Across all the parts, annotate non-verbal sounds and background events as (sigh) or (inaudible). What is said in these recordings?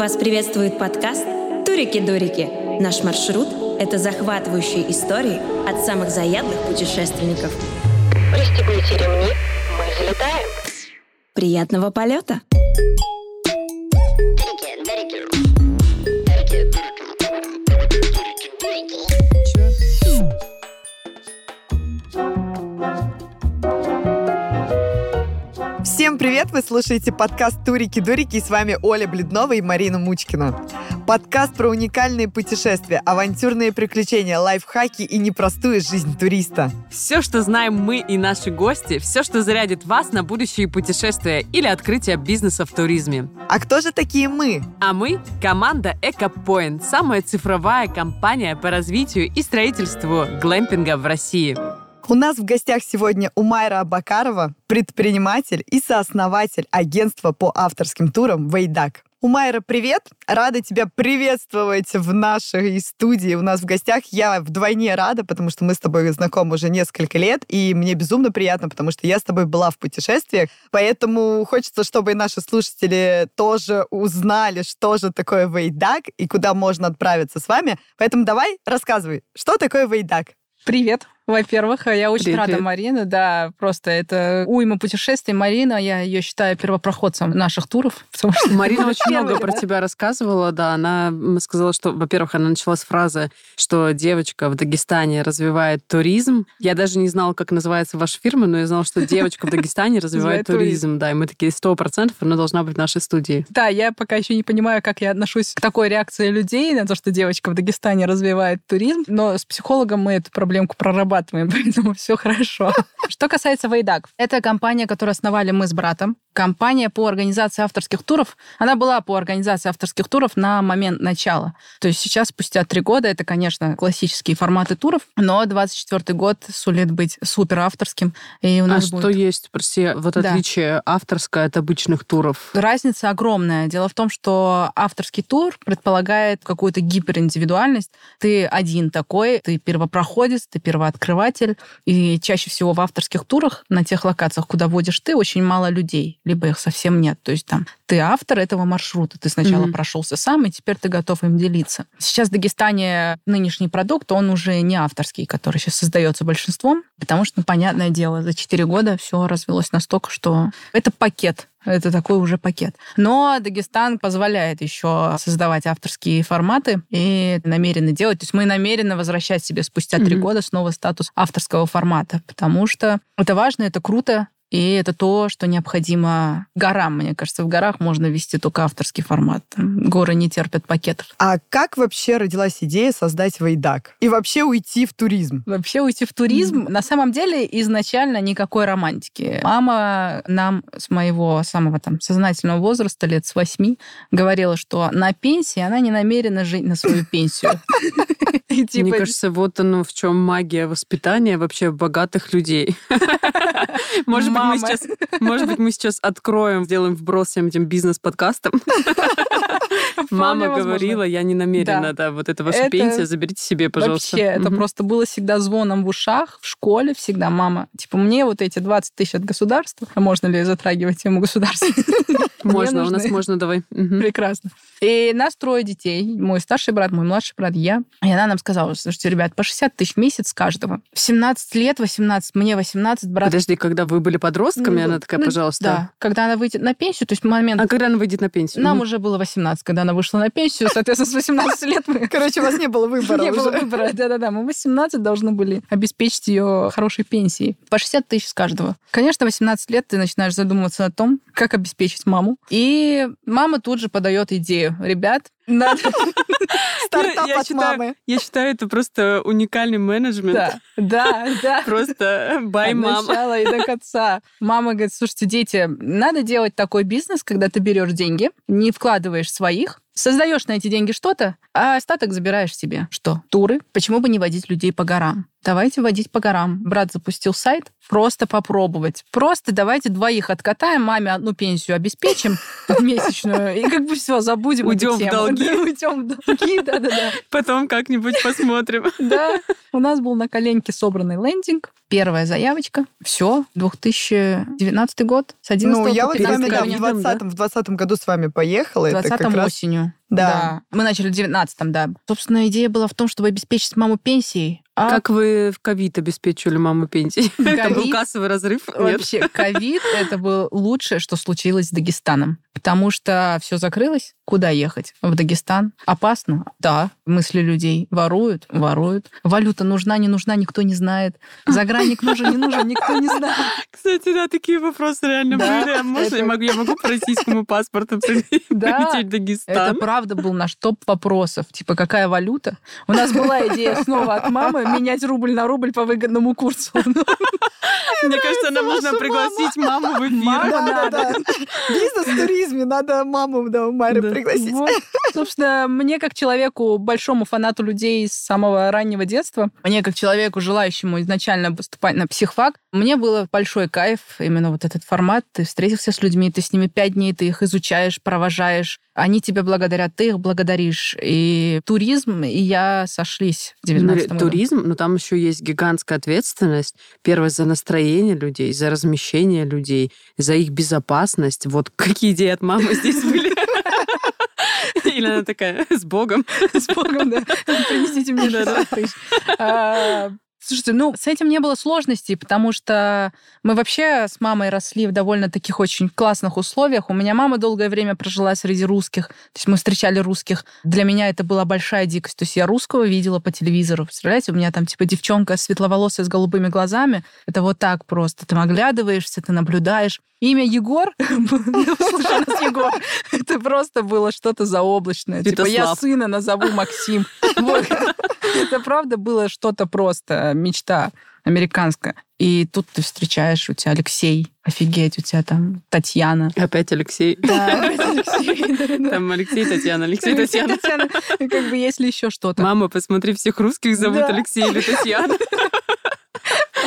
Вас приветствует подкаст «Турики-дурики». Наш маршрут – это захватывающие истории от самых заядлых путешественников. Пристегните ремни, мы взлетаем. Приятного полета! Всем привет! Вы слушаете подкаст «Турики-дурики» и с вами Оля Бледнова и Марина Мучкина. Подкаст про уникальные путешествия, авантюрные приключения, лайфхаки и непростую жизнь туриста. Все, что знаем мы и наши гости, все, что зарядит вас на будущие путешествия или открытие бизнеса в туризме. А кто же такие мы? А мы – команда EcoPoint, самая цифровая компания по развитию и строительству глэмпинга в России. У нас в гостях сегодня Умайра Абакарова, предприниматель и сооснователь агентства по авторским турам «Вейдак». Умайра, привет! Рада тебя приветствовать в нашей студии. У нас в гостях я вдвойне рада, потому что мы с тобой знакомы уже несколько лет, и мне безумно приятно, потому что я с тобой была в путешествиях. Поэтому хочется, чтобы наши слушатели тоже узнали, что же такое Вейдак и куда можно отправиться с вами. Поэтому давай рассказывай, что такое Вейдак? Привет! Во-первых, я очень Привет, рада. Марина, да, просто это уйма путешествий. Марина, я ее считаю первопроходцем наших туров, (laughs) потому что Марина очень много про тебя рассказывала, да. Она сказала, что, во-первых, она начала с фразы, что девочка в Дагестане развивает туризм. Я даже не знала, как называется ваша фирма, но я знала, что девочка в Дагестане (laughs) развивает туризм. Да, и мы такие, сто процентов она должна быть в нашей студии. Да, я пока еще не понимаю, как я отношусь к такой реакции людей на то, что девочка в Дагестане развивает туризм, но с психологом мы эту проблемку прорабатываем, (laughs) поэтому все хорошо. Что касается Вейдак, это компания, которую основали мы с братом. Компания по организации авторских туров. Она была по организации авторских туров на момент начала. То есть сейчас, спустя три года, это, конечно, классические форматы туров, но 24 год сулит быть супер авторским. И у А нас что будет... есть, прости, вот Да. отличие авторское от обычных туров? Разница огромная. Дело в том, что авторский тур предполагает какую-то гипериндивидуальность. Ты один такой, ты первопроходец, ты первооткрыватель. И чаще всего в авторских турах на тех локациях, куда водишь ты, очень мало людей, либо их совсем нет. То есть там ты автор этого маршрута, ты сначала Мгм. прошелся сам, и теперь ты готов им делиться. Сейчас в Дагестане нынешний продукт, он уже не авторский, который сейчас создается большинством, потому что, ну, понятное дело, за 4 года все развелось настолько, что это пакет это такой уже пакет. Но Дагестан позволяет еще создавать авторские форматы и намеренно делать. То есть мы намерены возвращать себе спустя три Мгм. года снова статус авторского формата, потому что это важно, это круто, и это то, что необходимо горам. Мне кажется, в горах можно вести только авторский формат. Горы не терпят пакетов. А как вообще родилась идея создать Вейдак? И вообще уйти в туризм? Вообще уйти в туризм, на самом деле, изначально никакой романтики. Мама нам с моего самого там сознательного возраста, лет с восьми, говорила, что на пенсии она не намерена жить на свою пенсию. (laughs) И Мне типа, кажется, вот оно в чем магия воспитания вообще богатых людей. (laughs) Может быть, мы сейчас, может быть, мы сейчас откроем, сделаем вброс всем этим бизнес-подкастам. Мама возможно. говорила, я не намерена, да, вот это ваша Это пенсия, заберите себе, пожалуйста. Вообще, это просто было всегда звоном в ушах, в школе всегда. Мама, типа, мне вот эти 20 тысяч от государства, а можно ли затрагивать тему государства? (laughs) Можно, у нас можно, давай. Прекрасно. И нас трое детей. Мой старший брат, мой младший брат, я. И она нам сказала, слушайте, ребят, по 60 тысяч в месяц каждого. В 17 лет, 18, мне 18, брат... Подожди, когда вы были подростками, Ну, она такая, ну, пожалуйста. Да, когда она выйдет на пенсию, то есть момент... А когда она выйдет на пенсию? Нам уже было 18, когда она вышла на пенсию, соответственно, с 18 лет мы... (laughs) Короче, у вас не было выбора (laughs) Не было выбора, да-да-да. Мы 18 должны были обеспечить ее хорошей пенсией. По 60 тысяч с каждого. Конечно, 18 лет ты начинаешь задумываться о том, как обеспечить маму. И мама тут же подает идею. Ребят, надо... (laughs) Стартап Я от считаю- мамы. Я считаю, это просто уникальный менеджмент. Да, да, да. Просто бай От мам. начала и до конца. Мама говорит, слушайте, дети, надо делать такой бизнес, когда ты берешь деньги, не вкладываешь своих, создаешь на эти деньги что-то, а остаток забираешь себе. Что? Туры. Почему бы не водить людей по горам? Давайте водить по горам. Брат запустил сайт, просто попробовать. Просто давайте двоих откатаем, маме одну пенсию обеспечим месячную, и как бы все, забудем Уйдем в долги. (laughs) уйдем в долги, да-да-да. Потом как-нибудь посмотрим. (laughs) Да, у нас был на коленке собранный лендинг, первая заявочка. Все, 2019 год, с 11 Ну, я вот с вами, да, в ковидом, 20 в 20 году с вами поехала. В это 20 как раз... осенью. Да. Мы начали в 19-м, да. Собственно, идея была в том, чтобы обеспечить маму пенсией. А Как вы в ковид обеспечивали маму пенсии? Это был Ковид? кассовый разрыв? Нет? Вообще, ковид — это было лучшее, что случилось с Дагестаном. Потому что все закрылось. Куда ехать? В Дагестан. Опасно? Да. Мысли людей. Воруют? Воруют. Валюта нужна, не нужна, никто не знает. Загранник нужен, не нужен, никто не знает. (laughs) Кстати, да, такие вопросы реально Да, были. А можно это- я могу, я могу по российскому паспорту (laughs) прилететь Да, в Это Дагестан? правда был наш топ вопросов. Типа, какая валюта? У нас была идея снова от мамы менять рубль на рубль по выгодному курсу. (laughs) Мне кажется, нам нужно пригласить маму в эфир. Мама Туризме. Надо маму, да, Майры Да. пригласить. Вот. (laughs) Собственно, мне как человеку, большому фанату людей с самого раннего детства, мне как человеку, желающему изначально поступать на психфак, мне было большой кайф именно вот этот формат. Ты встретился с людьми, ты с ними пять дней, ты их изучаешь, провожаешь. Они тебе благодарят, ты их благодаришь. И туризм и я сошлись в 19 Ну, году. туризм, но там еще есть гигантская ответственность. Первое за настроение людей, за размещение людей, за их безопасность. Вот какие идеи от мамы здесь были. Или она такая, с Богом. С Богом, да. Принесите мне 600 тысяч. А, Слушайте, ну, с этим не было сложностей, потому что мы вообще с мамой росли в довольно таких очень классных условиях. У меня мама долгое время прожила среди русских, то есть мы встречали русских. Для меня это была большая дикость. То есть я русского видела по телевизору. Представляете, у меня там типа девчонка светловолосая с голубыми глазами. Это вот так просто. Ты оглядываешься, ты наблюдаешь. Имя Егор, (laughs) слушай Егор, это просто было что-то заоблачное. Типа я сына назову Максим. Это правда было что-то просто, мечта американская. И тут ты встречаешь, у тебя Алексей, офигеть, у тебя там Татьяна. Опять Алексей. Да, опять Алексей. да-да-да. Там Алексей, Татьяна, Алексей, Татьяна. Как бы есть ли еще что-то. Мама, посмотри, всех русских зовут. Алексей или Татьяна. (laughs)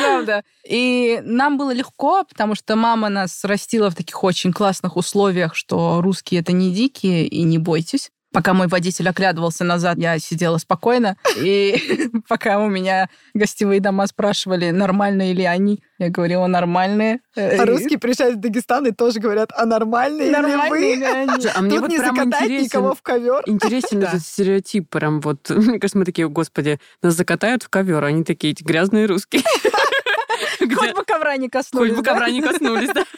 Правда. И нам было легко, потому что мама нас растила в таких очень классных условиях, что русские это не дикие, и не бойтесь. Пока мой водитель оглядывался назад, я сидела спокойно. И (laughs) пока у меня гостевые дома спрашивали, нормальные ли они, я говорила, нормальные. А русские приезжают в Дагестан и тоже говорят, а нормальные ли Нормальные вы? ли они? А мне Тут вот не прям закатать никого в ковер. интересен Да. этот стереотип прям вот. (laughs) Мне кажется, мы такие, господи, нас закатают в ковер, а они такие эти грязные русские. (laughs) Хоть бы ковра не коснулись. Хоть бы да? ковра не коснулись, да? (laughs)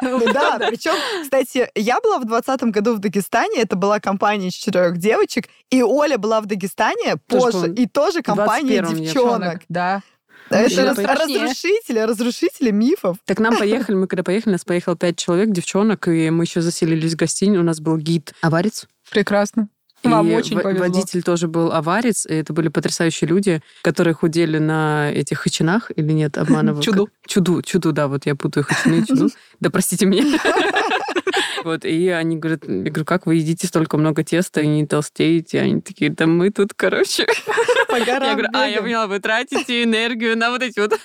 Ну да, причем, кстати, я была в 20 году в Дагестане, это была компания из четырех девочек, и Оля была в Дагестане Тоже, позже, и тоже компания 21-м я девчонок. Да. Это раз- разрушители, разрушители мифов. Так нам поехали, мы когда поехали, нас поехало пять человек, девчонок, и мы еще заселились в гостиницу, у нас был гид аварец. Прекрасно. И Вам очень во- повезло. водитель тоже был аварец, и это были потрясающие люди, которые худели на этих хачинах, или нет, обманываю? Чуду. Чуду, чуду, да, вот я путаю хачины и чуду. (laughs) Да простите меня. (laughs) Вот, и они говорят, я говорю, как вы едите столько много теста и не толстеете? Они такие, да мы тут, короче. (laughs) Я говорю, а, я поняла, вы тратите энергию на вот эти вот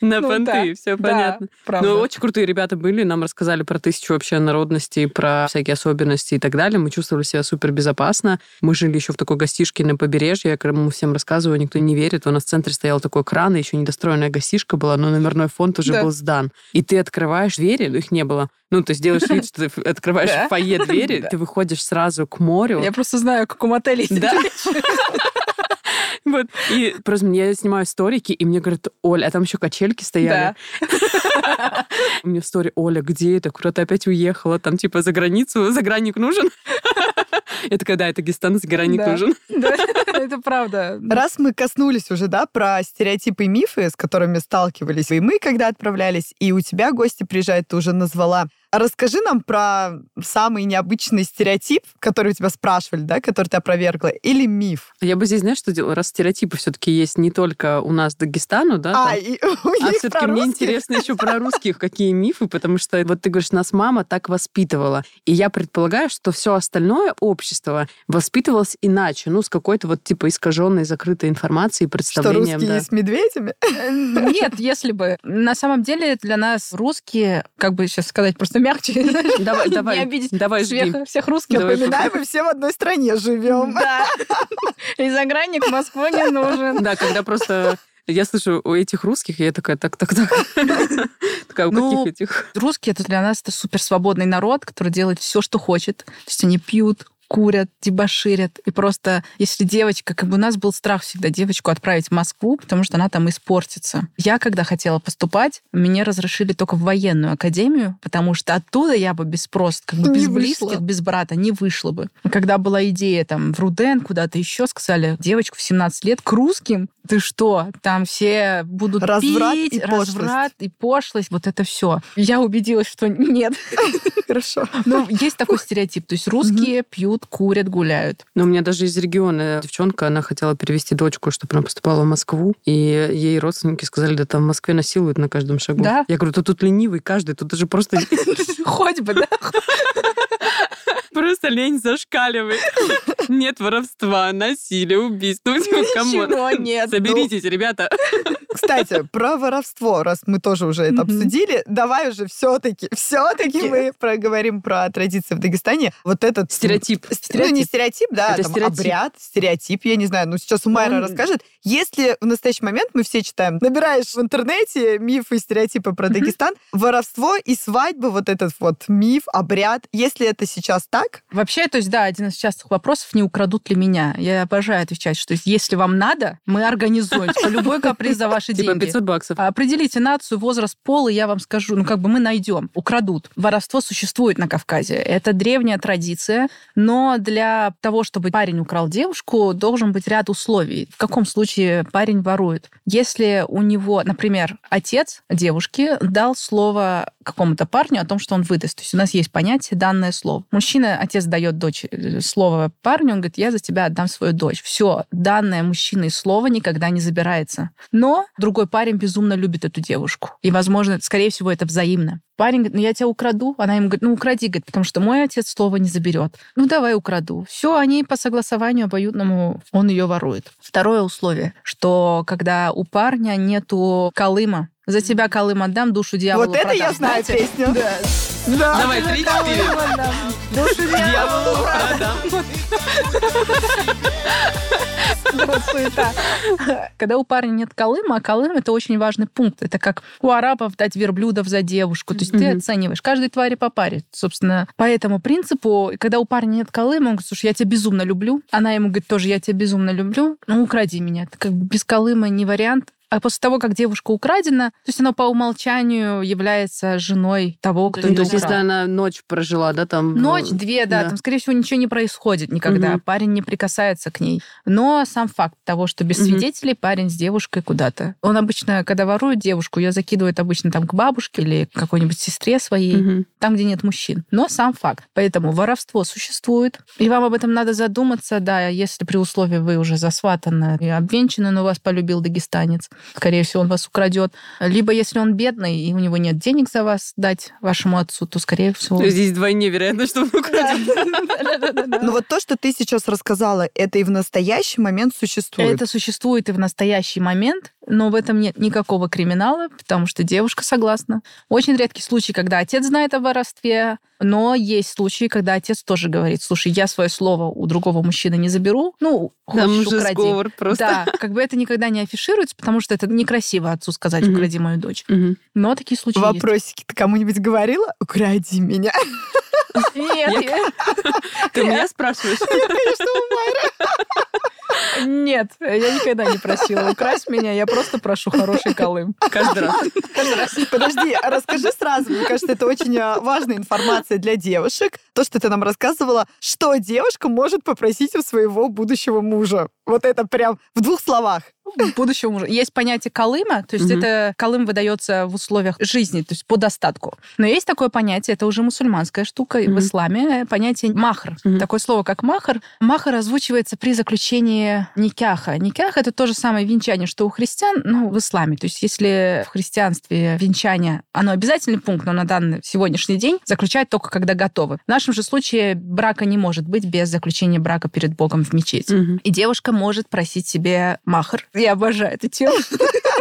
на Ну понты, да, все да, понятно. правда. Ну, очень крутые ребята были, нам рассказали про тысячу вообще народностей, про всякие особенности и так далее. Мы чувствовали себя супер безопасно. Мы жили еще в такой гостишке на побережье. Я когда всем рассказываю, никто не верит. У нас в центре стоял такой кран, и еще недостроенная гостишка была, но номерной фонд уже Да. был сдан. И ты открываешь двери, но их не было. Ну, то есть делаешь вид, что ты открываешь (laughs) Да. фойе двери, (laughs) Да. ты выходишь сразу к морю. Я просто знаю, как у мотелей Да. (laughs) Вот. И просто я снимаю сторики, и мне говорят, Оля, а там еще качельки стояли. У (laughs) меня в стори, Оля, где это? Куда ты опять уехала? Там типа за границу, загранник нужен? (laughs) Я такая, да, это Дагестан, загранник Да. нужен. (laughs) Да, это правда. Раз мы коснулись уже, да, про стереотипы и мифы, с которыми сталкивались, и мы, когда отправлялись, и у тебя гости приезжают, ты уже назвала. Расскажи нам про самый необычный стереотип, который у тебя спрашивали, да, который ты опровергла, или миф. Я бы здесь, знаешь, что делала? Раз стереотипы все-таки есть не только у нас Дагестану, да, А, там, и (laughs) у А них все-таки про мне интересно еще про русских, какие мифы, потому что вот ты говоришь, нас мама так воспитывала. И я предполагаю, что все остальное общество воспитывалось иначе, ну, с какой-то вот типа искаженной, закрытой информацией, Что представлением. русские да. с медведями? Нет, если бы. На самом деле для нас русские, как бы сейчас сказать просто помягче. (laughs) (laughs) Давай, (laughs) Не давай, обидеть давай, всех, всех русских. Давай, Напоминаю, мы все в одной стране живем. Да. И загранник в Москву не нужен. Да, когда просто я слышу у этих русских, и я такая, так, так, так. Такая, у Ну, каких этих? Русские это для нас это супер свободный народ, который делает все, что хочет. То есть они пьют, курят, дебоширят. И просто, если девочка, как бы у нас был страх всегда девочку отправить в Москву, потому что она там испортится. Я, когда хотела поступать, мне разрешили только в военную академию, потому что оттуда я бы без спроса, как бы Не без вышла. близких, без брата не вышла бы. Когда была идея там в Руден, куда-то еще, сказали, девочку в 17 лет к русским, ты что, там все будут Разврат пить, и пошлость. разврат и пошлость, вот это все. Я убедилась, что (laughs) нет. Хорошо. Ну, есть такой стереотип. То есть русские пьют, курят, гуляют. Но у меня даже из региона девчонка, она хотела перевести дочку, чтобы она поступала в Москву, и ей родственники сказали, да там в Москве насилуют на каждом шагу. Да? Я говорю, да тут ленивый каждый, тут даже просто, (laughs) Хоть бы, да? (laughs) просто лень зашкаливает. (laughs) Нет воровства, насилия, убийств. Ну. Ничего нет. Соберитесь, ребята. Кстати, про воровство, раз мы тоже уже это обсудили, давай уже все-таки, все-таки мы проговорим про традиции в Дагестане. Вот этот Стереотип. Ну, не стереотип, да, там обряд, стереотип, я не знаю. Ну, сейчас у Майра расскажет. Если в настоящий момент мы все читаем, набираешь в интернете мифы и стереотипы про. Дагестан, воровство и свадьба, вот этот вот миф, обряд, если это сейчас так, Вообще, то есть, да, один из частых вопросов, не украдут ли меня. Я обожаю отвечать, что если вам надо, мы организуем. Типа, любой каприз за ваши (laughs) Типа деньги. 500 баксов. Определите нацию, возраст, пол, и я вам скажу, ну как бы мы найдем, украдут. Воровство существует на Кавказе. Это древняя традиция, но для того, чтобы парень украл девушку, должен быть ряд условий. В каком случае парень ворует? Если у него, например, отец девушки дал слово какому-то парню о том, что он выдаст. То есть у нас есть понятие данное слово. Мужчина, отец дает дочь э, слово парню, он говорит, я за тебя отдам свою дочь. Все, данное мужчиной слово никогда не забирается. Но другой парень безумно любит эту девушку. И, возможно, скорее всего, это взаимно. Парень говорит, ну я тебя украду. Она ему говорит, ну укради, говорит, потому что мой отец слово не заберет. Ну давай украду. Все, они по согласованию обоюдному, он ее ворует. Второе условие, что когда у парня нету колыма, за тебя колым отдам, душу дьяволу вот это я знаю Знаете? песню. Да. Да. Давай, три, четыре. Душу Дьяволу продам. Вот суета. Когда у парня нет колыма, а колым это очень важный пункт. Это как у арабов дать верблюдов за девушку. То есть ты оцениваешь. Каждой твари по паре. Собственно, по этому принципу, когда у парня нет колыма, он говорит, слушай, я тебя безумно люблю. Она ему говорит, тоже, я тебя безумно люблю. Ну, укради меня. Это как бы без колыма не вариант. А после того, как девушка украдена, то есть она по умолчанию является женой того, кто Ну, ее то есть, если украл. она ночь прожила, да, там... Ночь, ну, две, да, да. там, скорее всего, ничего не происходит никогда. Мгм. Парень не прикасается к ней. Но сам факт того, что без Мгм. свидетелей парень с девушкой куда-то. Он обычно, когда ворует девушку, ее закидывает обычно там к бабушке или к какой-нибудь сестре своей, Мгм. там, где нет мужчин. Но сам факт. Поэтому воровство существует. И вам об этом надо задуматься, да, если при условии вы уже засватаны и обвенчаны, но вас полюбил дагестанец, скорее всего, он вас украдет. Либо если он бедный, и у него нет денег за вас дать вашему отцу, то, скорее всего... То Здесь вдвойне вероятно, что он украдет. Ну вот то, что ты сейчас рассказала, это и в настоящий момент существует. Это существует и в настоящий момент, но в этом нет никакого криминала, потому что девушка согласна. Очень редкий случай, когда отец знает о воровстве, но есть случаи, когда отец тоже говорит, слушай, я свое слово у другого мужчины не заберу, ну, Там хочешь, уже укради. сговор просто. Да, как бы это никогда не афишируется, потому что это некрасиво отцу сказать, укради мою дочь. Но такие случаи есть. Вопросики. Ты кому-нибудь говорила? Укради меня. Нет, я- Ты меня спрашиваешь? (laughs) Конечно, у Майры. нет, я никогда не просила украсть меня, я просто прошу хороший колым. Каждый раз. Подожди, а расскажи сразу. Мне кажется, это очень а, важная информация для девушек. То, что ты нам рассказывала, что девушка может попросить у своего будущего мужа. Вот это прям в двух словах. Будущего мужа. Есть понятие колыма, то есть Мгм. это колым выдается в условиях жизни, то есть по достатку. Но есть такое понятие, это уже мусульманская штука в Мгм. исламе, понятие махр. Мгм. Такое слово, как махр. Махр озвучивается при заключении никяха. Никях — это то же самое венчание, что у христиан, ну, в исламе. То есть если в христианстве венчание, оно обязательный пункт, но на данный сегодняшний день заключают только когда готовы. В нашем же случае брака не может быть без заключения брака перед Богом в мечети. Мгм. И девушка может просить себе махр. Я обожаю эту тему. (laughs)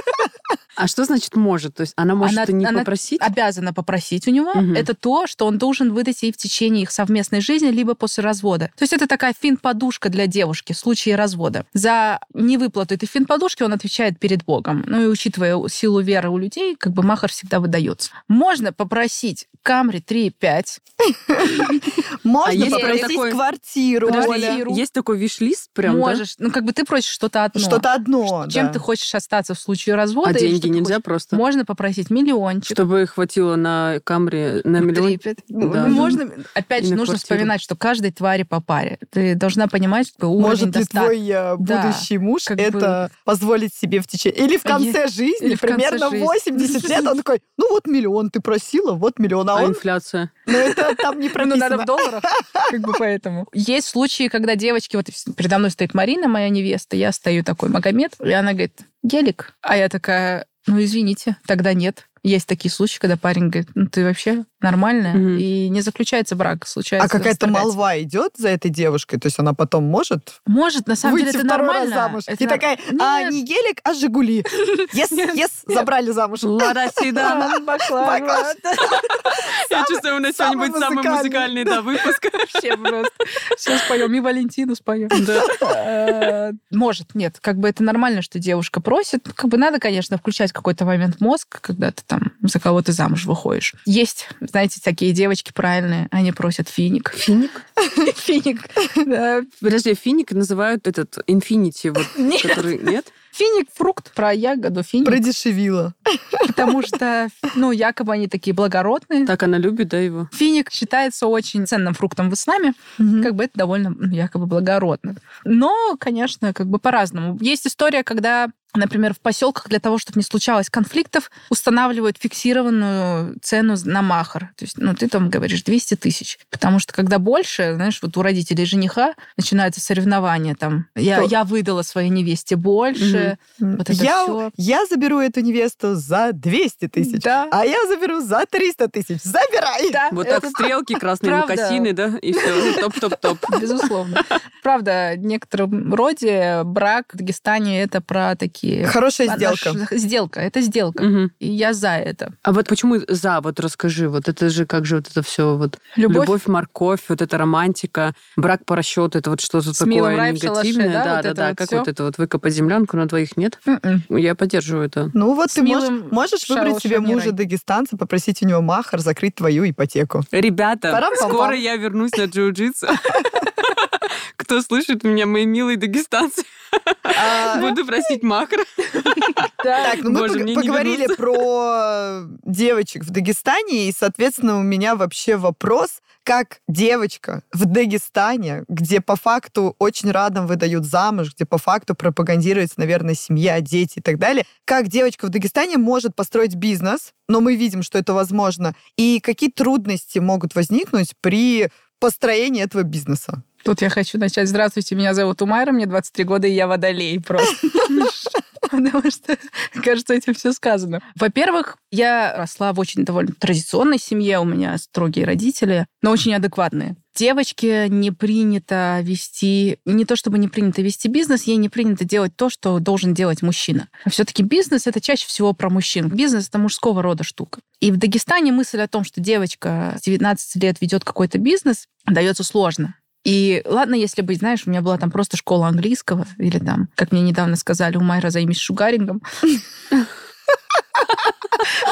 А что значит может? То есть она может Она- и не она попросить? обязана попросить у него, Мгм. это то, что он должен выдать ей в течение их совместной жизни, либо после развода. То есть это такая фин-подушка для девушки в случае развода. За невыплату этой фин-подушки он отвечает перед Богом. Ну и учитывая силу веры у людей, как бы махар всегда выдается. Можно попросить Камри 3,5. Можно есть прям попросить такой- квартиру, есть такой виш-лист прям? Можешь. Ну как бы ты просишь что-то одно. Что-то одно, Чем ты хочешь остаться в случае развода? А деньги нельзя хочешь? просто? Можно попросить миллиончик. Чтобы хватило на Камри на миллион? Ну, Да. Можно, опять же, нужно квартиру. вспоминать, что каждой твари по паре. Ты должна понимать, что уровень Может ли достатка. твой э, Да, будущий муж как это позволить себе в течение... Или в конце жизни, или в конце примерно жизни. 80 лет, он такой, ну вот миллион ты просила, вот миллион, а А он... инфляция? Ну это там не (laughs) Ну, надо прописано. в долларах, как бы поэтому. Есть случаи, когда девочки, вот передо мной стоит Марина, моя невеста, я стою такой, Магомед, и она говорит, гелик. А я такая, ну, извините, тогда нет. Есть такие случаи, когда парень говорит, ну, ты вообще нормальная, Мгм. и не заключается брак, случается А какая-то молва идет за этой девушкой? То есть она потом может Может, на самом выйти деле это нормально. замуж? Это И нар- такая, а Нет. не гелик, а Жигули. (laughs) Ес, ес, забрали замуж. Лада Седан. Баклажан. Я чувствую, у нас сегодня самый будет самый музыкальный. да, выпуск. (laughs) Вообще просто. Сейчас споем. И Валентину споем. (laughs) Э, Может, нет. Как бы это нормально, что девушка просит. Как бы надо, конечно, включать какой-то момент мозг, когда ты там за кого ты замуж выходишь. Есть, знаете, такие девочки правильные, они просят финик. Финик? (laughs) Финик. (laughs) да. Подожди, финик называют этот инфинити, вот, (laughs) который... Нет? Финик фрукт про ягоду финик, Продешевила. потому что, ну, якобы они такие благородные. Так она любит, да, его? Финик считается очень ценным фруктом в исламе. как бы это довольно якобы благородно. Но, конечно, как бы по-разному. Есть история, когда Например, в поселках для того, чтобы не случалось конфликтов, устанавливают фиксированную цену на махар. То есть, ну, ты там говоришь 200 тысяч. Потому что когда больше, знаешь, вот у родителей жениха начинаются соревнования там. Я, я выдала своей невесте больше. Вот это я, всё. я заберу эту невесту за 200 тысяч, Да. а я заберу за 300 тысяч. Забирай! Да, Вот это так (laughs) стрелки, красные правда. мокасины, да, и все, топ-топ-топ. (laughs) Безусловно. Правда, в некотором роде брак в Дагестане это про такие... Хорошая сделка. Сделка, это сделка. Мгм. И я за это. А вот почему за? Вот расскажи, вот это же как же вот это все вот Любовь, любовь, морковь, вот эта романтика, брак по расчету, это вот что-то такое негативное, да, да, вот да, это да, вот как вот это вот выкопать землянку на двоих нет? М-м. Я поддерживаю это. Ну вот С ты можешь, можешь выбрать себе мужа дагестанца, попросить у него махар, закрыть твою ипотеку. Ребята, Парам-пам-пам. скоро я вернусь на джиу-джитсу. (laughs) Кто слышит меня, мои милые дагестанцы, А, (laughs) буду просить махр. (laughs) Так, ну мы поговорили про девочек в Дагестане, и, соответственно, у меня вообще вопрос, как девочка в Дагестане, где по факту очень рано выдают замуж, где по факту пропагандируется, наверное, семья, дети и так далее, как девочка в Дагестане может построить бизнес, но мы видим, что это возможно, и какие трудности могут возникнуть при построении этого бизнеса? Тут я хочу начать. Здравствуйте, меня зовут Умайра, мне 23 года, и я водолей просто. (laughs) Потому что, (laughs) кажется, этим все сказано. Во-первых, я росла в очень довольно традиционной семье, у меня строгие родители, но очень адекватные. Девочке не принято вести, не то чтобы не принято вести бизнес, ей не принято делать то, что должен делать мужчина. все-таки бизнес это чаще всего про мужчин. Бизнес это мужского рода штука. И в Дагестане мысль о том, что девочка с 19 лет ведет какой-то бизнес, дается сложно. И ладно, если быть, знаешь, у меня была там просто школа английского, или там, как мне недавно сказали, у Майра займись шугарингом.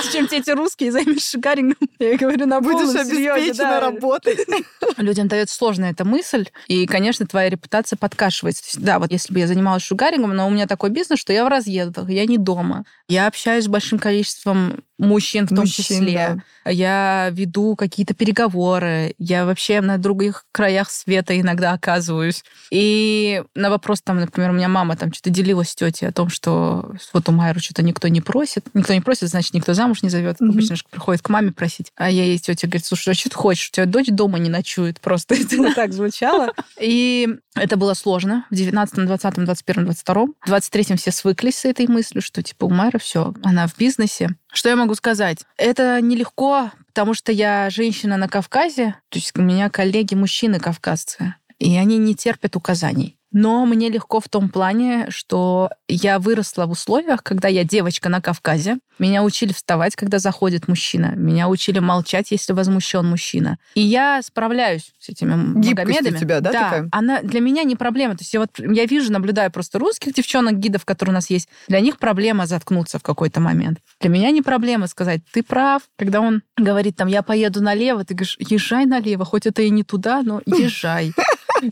Зачем тебе эти русские, займись шугарингом? (laughs) Я говорю, на Будешь обеспечена да. работой. (laughs) Людям дается сложная эта мысль, и, конечно, твоя репутация подкашивается. Есть, да, вот если бы я занималась шугарингом, но у меня такой бизнес, что я в разъездах, я не дома. Я общаюсь с большим количеством мужчин в том Мужчин, числе. Я веду какие-то переговоры. Я вообще на других краях света иногда оказываюсь. И на вопрос там, например, у меня мама там что-то делилась с тетей о том, что вот у Майру что-то никто не просит. Никто не просит, значит, никто замуж не зовет. Мгм. Обычно же приходит к маме просить. А я ей тетя говорит, слушай, а что ты хочешь? У тебя дочь дома не ночует. Просто (laughs) это так звучало. И это было сложно в 19, 20, 21, 22. В 23 все свыклись с этой мыслью, что типа у Майры все, она в бизнесе. Что я могу сказать? Это нелегко, потому что я женщина на Кавказе, то есть у меня коллеги мужчины кавказцы, и они не терпят указаний. Но мне легко в том плане, что я выросла в условиях, когда я девочка на Кавказе. Меня учили вставать, когда заходит мужчина. Меня учили молчать, если возмущен мужчина. И я справляюсь с этими Гибкость Магомедами. у тебя, да, да, такая? она для меня не проблема. То есть я вот я вижу, наблюдаю просто русских девчонок, гидов, которые у нас есть. Для них проблема заткнуться в какой-то момент. Для меня не проблема сказать, ты прав. Когда он говорит там, я поеду налево, ты говоришь, езжай налево, хоть это и не туда, но (laughs) езжай.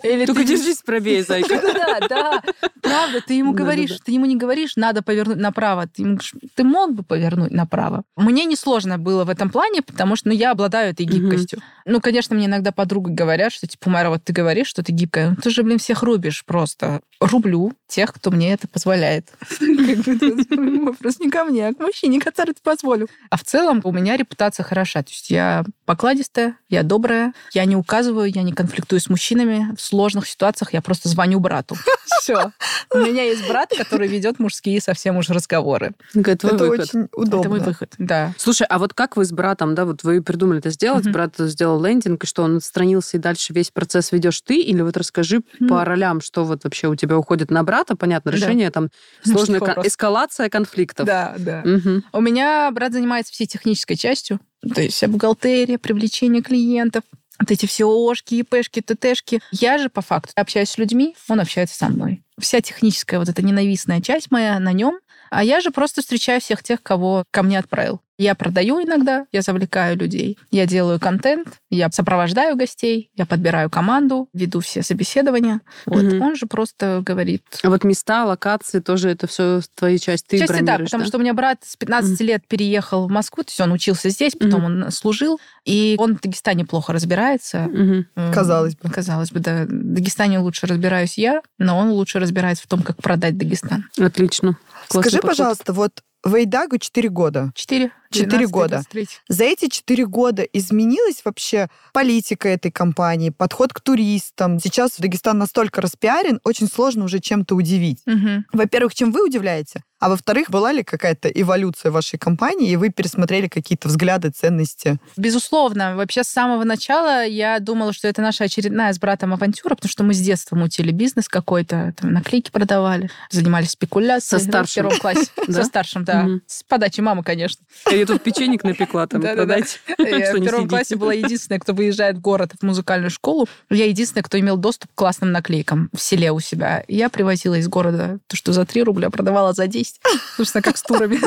Или Только ты- держись правее, зайка. (laughs) да, да, правда, ты ему говоришь, ты ему не говоришь, надо повернуть направо, ты ему говоришь, ты мог бы повернуть направо. Мне несложно было в этом плане, потому что ну, я обладаю этой гибкостью. Ну, конечно, мне иногда подруги говорят, что типа, Майра, вот ты говоришь, что ты гибкая, ну, ты же, блин, всех рубишь просто. Рублю тех, кто мне это позволяет. (laughs) Вопрос не ко мне, а к мужчине, который это позволил. А в целом у меня репутация хороша. То есть я покладистая, я добрая, я не указываю, я не конфликтую с мужчинами. В сложных ситуациях я просто звоню брату. Все. У меня есть брат, который ведет мужские совсем уж разговоры. Это выход. очень Это мой удобно. выход, да. Слушай, а вот как вы с братом, да, вот вы придумали это сделать, брат сделал лендинг, и что он отстранился, и дальше весь процесс ведешь ты, или вот расскажи по ролям, что вот вообще у тебя уходит на брата, понятно, Да. решение там сложная кон- эскалация конфликтов. Да, да. У меня брат занимается всей технической частью, то есть вся бухгалтерия, привлечение клиентов, вот эти все ООшки, ИПшки, ТТшки. Я же по факту общаюсь с людьми, он общается со мной. Вся техническая вот эта ненавистная часть моя на нем, а я же просто встречаю всех тех, кого ко мне отправил. Я продаю иногда, я завлекаю людей, я делаю контент, я сопровождаю гостей, я подбираю команду, веду все собеседования. Вот. Мгм. Он же просто говорит, А вот места, локации тоже это все твоя часть, ты Части да, потому что у меня брат с 15 лет переехал в Москву, то есть он учился здесь, потом он служил, и он в Дагестане плохо разбирается. М, Казалось бы. Казалось бы, да. В Дагестане лучше разбираюсь я, но он лучше разбирается в том, как продать Дагестан. Отлично. Классный Скажи, подход. пожалуйста, вот Вейдагу 4 года. Четыре. Четыре 12, года. 23. За эти четыре года изменилась вообще политика этой компании, подход к туристам. Сейчас Дагестан настолько распиарен, очень сложно уже чем-то удивить. Мгм. Во-первых, чем вы удивляете? А во-вторых, была ли какая-то эволюция вашей компании, и вы пересмотрели какие-то взгляды, ценности? Безусловно. Вообще, с самого начала я думала, что это наша очередная с братом авантюра, потому что мы с детства мутили бизнес какой-то, там, наклейки продавали, занимались спекуляцией. Со старшим. В первом классе. (laughs) Со старшим, да. С подачи мамы, конечно. Я тут печенек напекла, там, продайте. (laughs) Я в первом классе была единственная, кто выезжает в город в музыкальную школу. Я единственная, кто имел доступ к классным наклейкам в селе у себя. Я привозила из города то, что за 3 рубля продавала за 10. (laughs) Собственно, как с турами.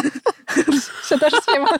Все та же схема.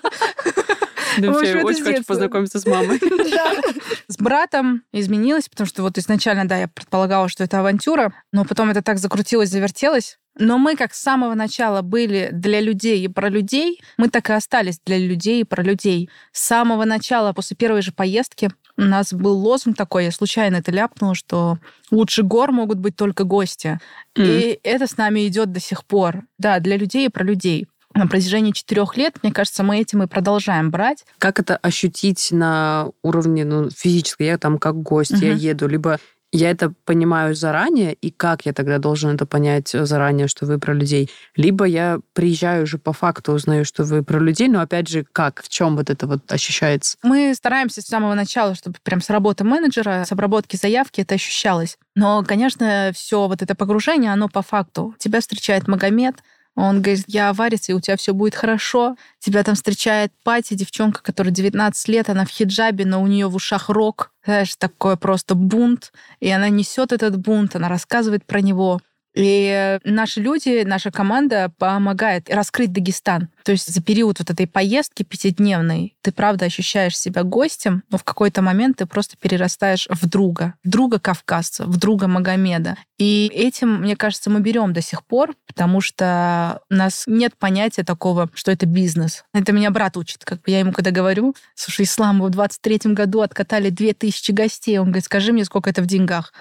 Да, В вообще, это очень хочу познакомиться с мамой. (laughs) (laughs) С братом изменилось, потому что вот изначально, да, я предполагала, что это авантюра, но потом это так закрутилось, завертелось. Но мы как с самого начала были для людей и про людей, мы так и остались для людей и про людей. С самого начала, после первой же поездки, у нас был лозунг такой, я случайно это ляпнула, что лучше гор могут быть только гости. И это с нами идет до сих пор. Да, для людей и про людей. На протяжении четырех лет, мне кажется, мы этим и продолжаем брать. Как это ощутить на уровне ну, физически? Я там как гость, я Мгм. еду, либо я это понимаю заранее, и как я тогда должен это понять заранее, что вы про людей? Либо я приезжаю уже по факту, узнаю, что вы про людей, но опять же, как, в чем вот это вот ощущается? Мы стараемся с самого начала, чтобы прям с работы менеджера, с обработки заявки это ощущалось. Но, конечно, все вот это погружение, оно по факту. Тебя встречает Магомед, он говорит, я аварится, и у тебя все будет хорошо. Тебя там встречает Пати, девчонка, которая 19 лет, она в хиджабе, но у нее в ушах рок. Знаешь, такой просто бунт. И она несет этот бунт, она рассказывает про него. И наши люди, наша команда помогает раскрыть Дагестан. То есть за период вот этой поездки пятидневной ты, правда, ощущаешь себя гостем, но в какой-то момент ты просто перерастаешь в друга. В друга кавказца, в друга Магомеда. И этим, мне кажется, мы берем до сих пор, потому что у нас нет понятия такого, что это бизнес. Это меня брат учит. Как бы я ему когда говорю, слушай, Ислам, в 23-м году откатали 2000 гостей. Он говорит, скажи мне, сколько это в деньгах.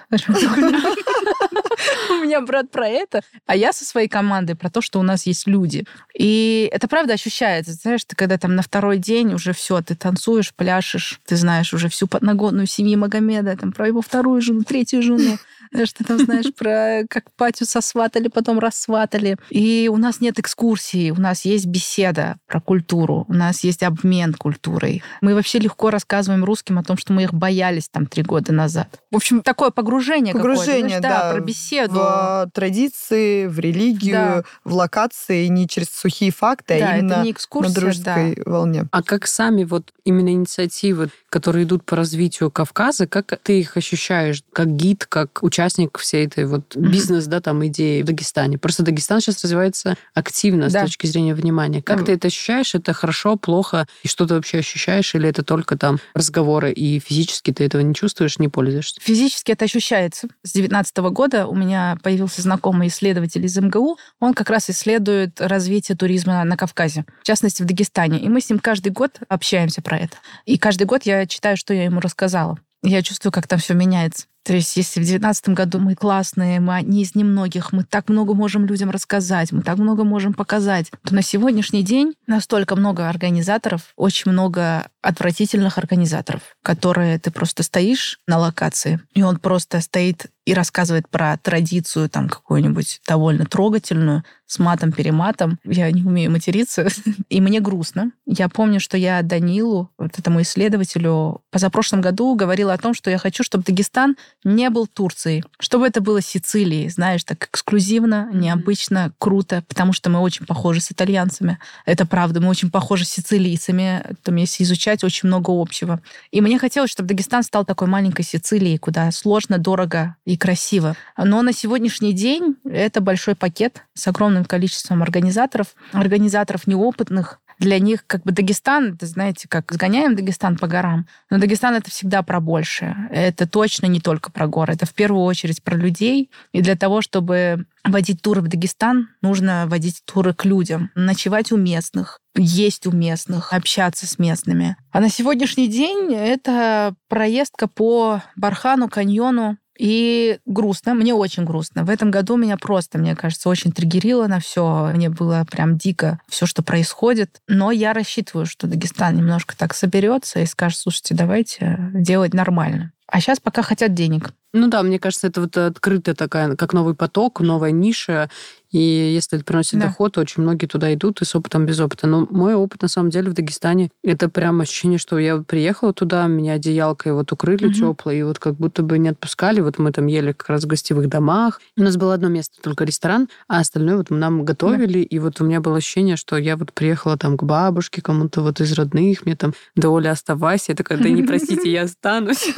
Меня брат про это, а я со своей командой про то, что у нас есть люди. И это правда ощущается. Знаешь, ты когда там на второй день уже все, ты танцуешь, пляшешь, ты знаешь уже всю подноготную семьи Магомеда, там про его вторую жену, третью жену. Что там знаешь (laughs) про как патю сосватали, потом рассватали. И у нас нет экскурсии, у нас есть беседа про культуру, у нас есть обмен культурой. Мы вообще легко рассказываем русским о том, что мы их боялись там три года назад. В общем, такое погружение Погружение, какое-то. Знаешь, да, про беседу. В традиции, в религию, Да. в локации, не через сухие факты, Да, а это именно не на экскурсия, дружеской волне. А как сами вот именно инициативы, которые идут по развитию Кавказа, как ты их ощущаешь как гид, как участник всей этой вот бизнес, да, там идеи в Дагестане? Просто Дагестан сейчас развивается активно с Да. точки зрения внимания. Как М. ты это ощущаешь? Это хорошо, плохо? И что ты вообще ощущаешь? Или это только там разговоры, и физически ты этого не чувствуешь, не пользуешься? Физически это ощущается. С 2019 года у меня появился знакомый исследователь из МГУ. Он как раз исследует развитие туризма на Кавказе, в частности, в Дагестане. И мы с ним каждый год общаемся про это. И каждый год я читаю, что я ему рассказала. Я чувствую, как там все меняется. То есть, если в 2019 году мы классные, мы одни из немногих, мы так много можем людям рассказать, мы так много можем показать, то на сегодняшний день настолько много организаторов, очень много отвратительных организаторов, которые ты просто стоишь на локации, и он просто стоит и рассказывает про традицию там какую-нибудь довольно трогательную, с матом-перематом. Я не умею материться, (laughs) и мне грустно. Я помню, что я Данилу, вот этому исследователю, позапрошлом году говорила о том, что я хочу, чтобы Дагестан не был Турцией, чтобы это было Сицилией, знаешь, так эксклюзивно, необычно, круто, потому что мы очень похожи с итальянцами. Это правда, мы очень похожи с сицилийцами. Там, если изучать, очень много общего. И мне хотелось, чтобы Дагестан стал такой маленькой Сицилией, куда сложно, дорого и красиво. Но на сегодняшний день это большой пакет с огромным количеством организаторов, организаторов неопытных, для них как бы Дагестан, это знаете, как сгоняем Дагестан по горам, но Дагестан это всегда про большее. Это точно не только про горы, это в первую очередь про людей. И для того, чтобы водить туры в Дагестан, нужно водить туры к людям, ночевать у местных, есть у местных, общаться с местными. А на сегодняшний день это проездка по Бархану, каньону, и грустно, мне очень грустно. В этом году меня просто, мне кажется, очень триггерило на все. Мне было прям дико все, что происходит. Но я рассчитываю, что Дагестан немножко так соберется и скажет, слушайте, давайте делать нормально. А сейчас пока хотят денег. Ну да, мне кажется, это вот открытая такая, как новый поток, новая ниша. И если это приносит Да. доход, то очень многие туда идут и с опытом, без опыта. Но мой опыт, на самом деле, в Дагестане, это прям ощущение, что я приехала туда, меня одеялкой вот укрыли Мгм. теплой, и вот как будто бы не отпускали. Вот мы там ели как раз в гостевых домах. У нас было одно место, только ресторан, а остальное вот нам готовили. И вот у меня было ощущение, что я вот приехала там к бабушке, кому-то вот из родных, мне там, да, Оля, оставайся. Я такая, да не простите, я останусь.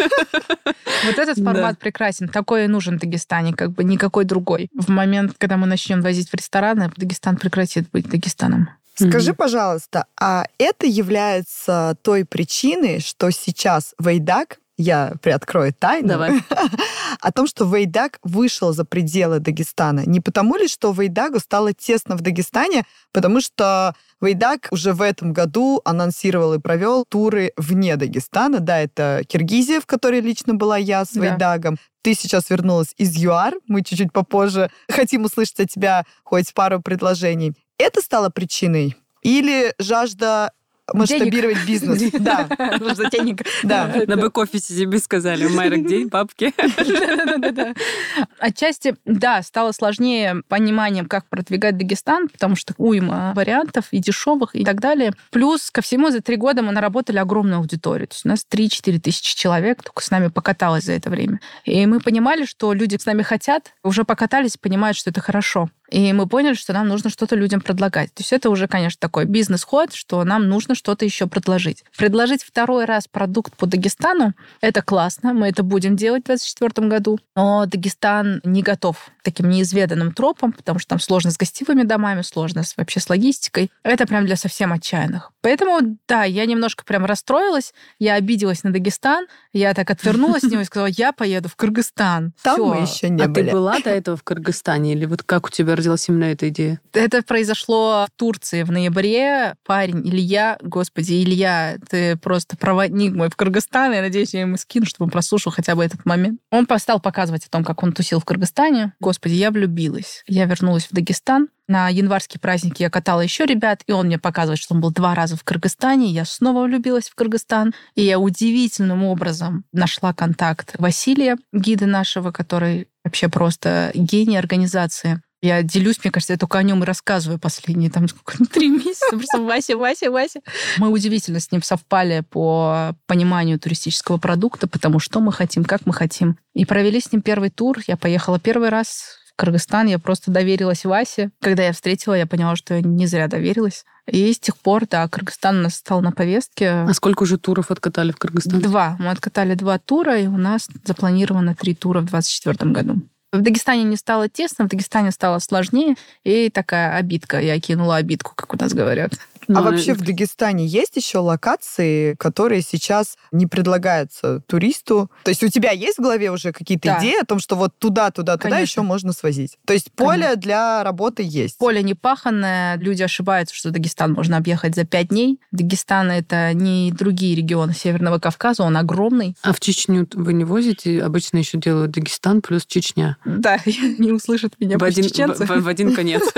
Вот этот (laughs) Да. формат прекрасен. Такой и нужен Дагестане, как бы никакой другой. В момент, когда мы начнем возить в рестораны, Дагестан прекратит быть Дагестаном. Скажи, Мгм. пожалуйста, а это является той причиной, что сейчас Вейдак, я приоткрою тайну, Давай. (laughs) о том, что Вейдак вышел за пределы Дагестана. Не потому ли, что Вейдагу стало тесно в Дагестане, потому что Вейдак уже в этом году анонсировал и провел туры вне Дагестана. Да, это Киргизия, в которой лично была я с Да. Вейдагом. Ты сейчас вернулась из ЮАР. Мы чуть-чуть попозже (laughs) хотим услышать от тебя хоть пару предложений. Это стало причиной? Или жажда масштабировать бизнес? Да, (laughs) За денег. да. На бэк-офисе тебе сказали, Майра, где бабки? Да-да-да. Отчасти, да, стало сложнее пониманием, как продвигать Дагестан, потому что уйма вариантов и дешевых и так далее. Плюс ко всему за три года мы наработали огромную аудиторию. То есть у нас 3-4 тысячи человек только с нами покаталось за это время. И мы понимали, что люди с нами хотят, уже покатались, понимают, что это хорошо. И мы поняли, что нам нужно что-то людям предлагать. То есть это уже, конечно, такой бизнес-ход, что нам нужно что-то еще предложить. Предложить второй раз продукт по Дагестану — это классно, мы это будем делать в 2024 году. Но Дагестан не готов к таким неизведанным тропам, потому что там сложно с гостевыми домами, сложно с, вообще с логистикой. Это прям для совсем отчаянных. Поэтому, да, я немножко прям расстроилась, я обиделась на Дагестан, я так отвернулась от него и сказала, я поеду в Кыргызстан. Там мы еще не А были. ты была до этого в Кыргызстане? Или вот как у тебя родилась именно эта идея? Это произошло в Турции в ноябре. Парень Илья, господи, Илья, ты просто проводник мой в Кыргызстан. Я надеюсь, я ему скину, чтобы он прослушал хотя бы этот момент. Он стал показывать о том, как он тусил в Кыргызстане. Господи, я влюбилась. Я вернулась в Дагестан. На январские праздники я катала еще ребят, и он мне показывает, что он был два раза в Кыргызстане. Я снова влюбилась в Кыргызстан. И я удивительным образом нашла контакт Василия, гида нашего, который Вообще просто гений организации. Я делюсь, мне кажется, я только о нем и рассказываю последние там сколько, три месяца. Просто Вася, Вася, Вася. Мы удивительно с ним совпали по пониманию туристического продукта, потому что мы хотим, как мы хотим. И провели с ним первый тур. Я поехала первый раз в Кыргызстан. Я просто доверилась Васе. Когда я встретила, я поняла, что я не зря доверилась. И с тех пор, да, Кыргызстан у нас стал на повестке. А сколько уже туров откатали в Кыргызстан? Два. Мы откатали два тура, и у нас запланировано три тура в 2024 году. В Дагестане не стало тесно, в Дагестане стало сложнее, и такая обидка. Я кинула обидку, как у нас говорят. А вообще в Дагестане есть еще локации, которые сейчас не предлагаются туристу? То есть у тебя есть в голове уже какие-то Да. идеи о том, что вот туда, туда, туда Конечно. еще можно свозить? То есть поле Конечно. для работы есть? Поле не паханное. Люди ошибаются, что Дагестан можно объехать за пять дней. Дагестан — это не другие регионы Северного Кавказа, он огромный. А в Чечню вы не возите? Обычно еще делают Дагестан плюс Чечня. Да, (laughs) не услышат меня в, один, чеченцы. в, в один конец. (laughs)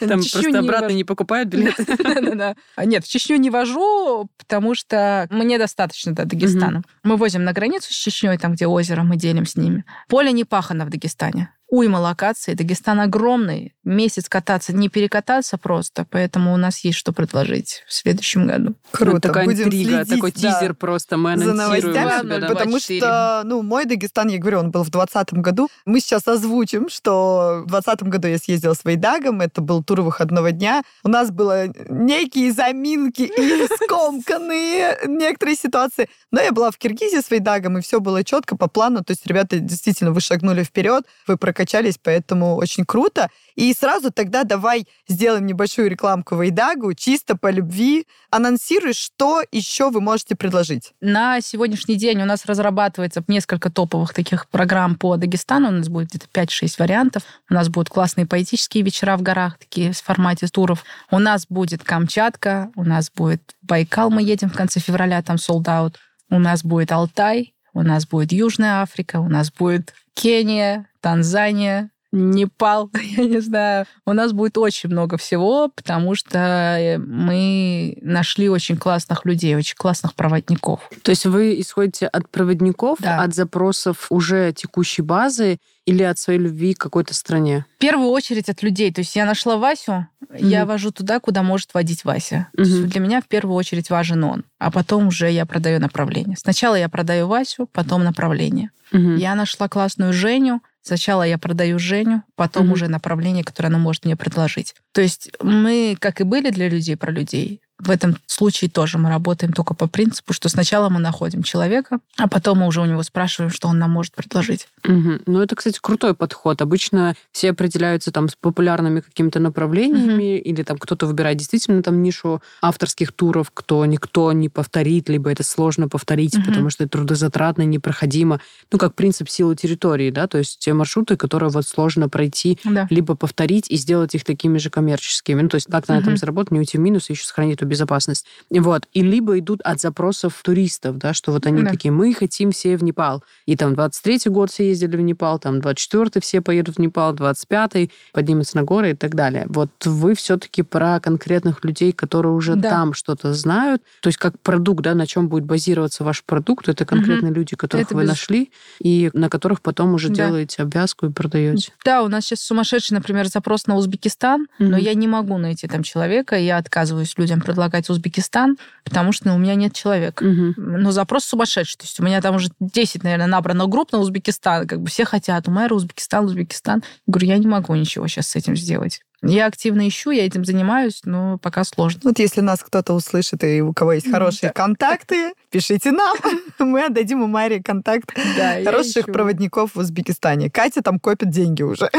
Там просто обратно не покупают билеты. (laughs) А Нет, в Чечню не вожу, потому что мне достаточно до Дагестана. Мы возим на границу с Чечней, там, где озеро, мы делим с ними. Поле не пахано в Дагестане. Уйма локаций. Дагестан огромный. Месяц кататься, не перекататься просто. Поэтому у нас есть что предложить в следующем году. Круто. Вот такая Будем интрига, следить, такой да, тизер просто. Мы за анонсируем новостями, себя, да. потому 24. что, ну, мой Дагестан, я говорю, он был в 2020 году. Мы сейчас озвучим, что в 2020 году я съездила с Вейдагом, это был тур выходного дня. У нас было некие заминки и (laughs) скомканные некоторые ситуации. Но я была в Киргизии с Вейдагом, и все было четко по плану. То есть, ребята, действительно, вы шагнули вперед, вы прокачались, поэтому очень круто. И сразу тогда давай сделаем небольшую рекламку Вейдагу, чисто по любви. Анонсируй, что еще вы можете предложить. На сегодняшний день у нас разрабатывается несколько топовых таких программ по Дагестану. У нас будет где-то 5-6 вариантов. У нас будут классные поэтические вечера в горах, такие в формате туров. У нас будет Камчатка, у нас будет Байкал, мы едем в конце февраля, там out. У нас будет Алтай, у нас будет Южная Африка, у нас будет Кения, Танзания, Непал, (laughs) я не знаю. У нас будет очень много всего, потому что э, мы нашли очень классных людей, очень классных проводников. То есть вы исходите от проводников, Да. от запросов уже текущей базы или от своей любви к какой-то стране? В первую очередь от людей. То есть я нашла Васю, я Мгм. вожу туда, куда может водить Вася. То есть для меня в первую очередь важен он, а потом уже я продаю направление. Сначала я продаю Васю, потом направление. Мгм. Я нашла классную Женю. Сначала я продаю Женю, потом Мгм. уже направление, которое она может мне предложить. То есть мы, как и были для людей про людей, в этом случае тоже мы работаем только по принципу, что сначала мы находим человека, а потом мы уже у него спрашиваем, что он нам может предложить. Мгм. Ну, это, кстати, крутой подход. Обычно все определяются там с популярными какими-то направлениями, или там кто-то выбирает действительно там нишу авторских туров, кто никто не повторит, либо это сложно повторить, Мгм. потому что это трудозатратно, непроходимо. Ну, как принцип силы территории, да, то есть те маршруты, которые вот сложно пройти, Да. либо повторить и сделать их такими же коммерческими. Ну, то есть как-то на этом заработать, не уйти в минус, и еще сохранить эту безопасность. Вот. И либо идут от запросов туристов, да, что вот они Да. такие, мы хотим все в Непал. И там 23-й год все ездили в Непал, там 24-й все поедут в Непал, 25-й поднимутся на горы и так далее. Вот вы все-таки про конкретных людей, которые уже Да. там что-то знают. То есть как продукт, да, на чем будет базироваться ваш продукт, это конкретные люди, которых Это вы без- нашли, и на которых потом уже Да. делаете обвязку и продаете. Да, у нас сейчас сумасшедший, например, запрос на Узбекистан, но Мгм. я не могу найти там человека, я отказываюсь людям предлагать Узбекистан, потому что ну, у меня нет человека. Мгм. Но запрос сумасшедший. То есть у меня там уже 10, наверное, набрано групп на Узбекистан. Как бы все хотят. У Майра Узбекистан, Узбекистан. Я говорю, я не могу ничего сейчас с этим сделать. Я активно ищу, я этим занимаюсь, но пока сложно. Вот если нас кто-то услышит и у кого есть хорошие да. контакты, пишите нам. (laughs) Мы отдадим у Марии контакт Да, хороших проводников в Узбекистане. Катя там копит деньги уже. (laughs)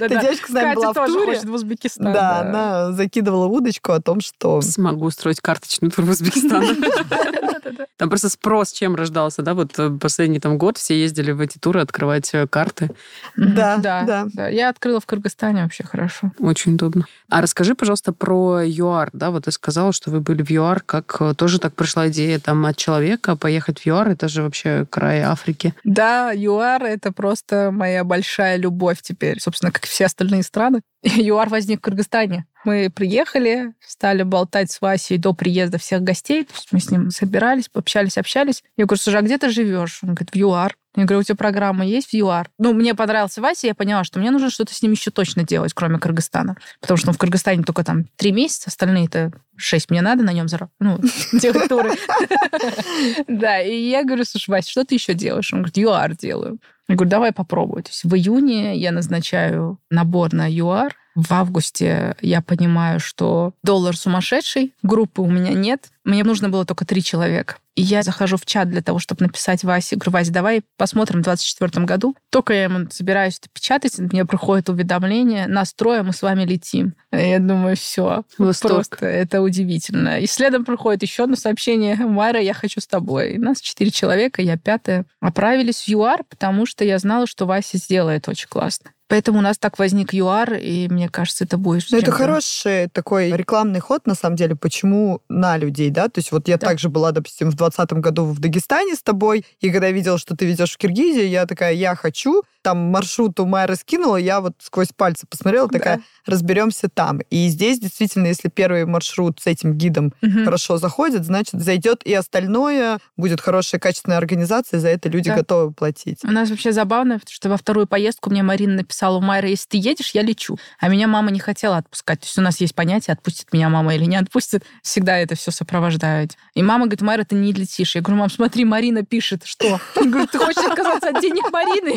Эта девочка с нами была в тоже туре. хочет в Узбекистан. Да, она закидывала удочку о том, что... Смогу устроить карточный тур в Узбекистан. (laughs) Да-да-да. Там просто спрос чем рождался, да? Вот э, последний там год все ездили в эти туры открывать э, карты. Да. да. Я открыла в Кыргызстане вообще хорошо. Очень удобно. А расскажи, пожалуйста, про ЮАР, да? Вот ты сказала, что вы были в ЮАР, как э, тоже так пришла идея там от человека поехать в ЮАР, это же вообще край Африки. Да, ЮАР — это просто моя большая любовь теперь, собственно, как и все остальные страны. (laughs) ЮАР возник в Кыргызстане. Мы приехали, стали болтать с Васей до приезда всех гостей. То есть мы с ним собирались, общались, общались. Я говорю, слушай, а где ты живешь? Он говорит, в ЮАР. Я говорю, у тебя программа есть в ЮАР? Ну, мне понравился Вася, я поняла, что мне нужно что-то с ним еще точно делать, кроме Кыргызстана. Потому что ну, в Кыргызстане только там три месяца, остальные-то шесть мне надо на нем заработать. Ну, (laughs) делать туры. (laughs) Да, и я говорю, слушай, Вася, что ты еще делаешь? Он говорит, ЮАР делаю. Я говорю, давай попробуй. То есть в июне я назначаю набор на ЮАР, в августе я понимаю, что доллар сумасшедший, группы у меня нет, мне нужно было только три человека. И я захожу в чат для того, чтобы написать Васе. Говорю, Вася, давай посмотрим в 2024 году. Только я ему собираюсь это печатать, мне приходит уведомление, настроя, мы с вами летим. Я думаю, все, просто это удивительно. И следом приходит еще одно сообщение, Майра, я хочу с тобой. И нас четыре человека, я пятая. Отправились в ЮАР, потому что я знала, что Вася сделает очень классно. Поэтому у нас так возник ЮАР, и мне кажется, это будет... Ну, это хороший такой рекламный ход, на самом деле, почему на людей, да? То есть вот я да. также была, допустим, в 2020 году в Дагестане с тобой, и когда видела, что ты ведешь в Киргизии, я такая, я хочу, там маршрут у Майя раскинула, я вот сквозь пальцы посмотрела, такая, да. разберемся там. И здесь действительно, если первый маршрут с этим гидом угу. хорошо заходит, значит, зайдет и остальное, будет хорошая качественная организация, за это люди да. готовы платить. У нас вообще забавно, что во вторую поездку мне Марина написала, у Майра, если ты едешь, я лечу. А меня мама не хотела отпускать. То есть у нас есть понятие, отпустит меня мама или не отпустит. Всегда это все сопровождают. И мама говорит, Майра, ты не летишь. Я говорю, мам, смотри, Марина пишет, что? Я говорю, ты хочешь отказаться от денег Марины?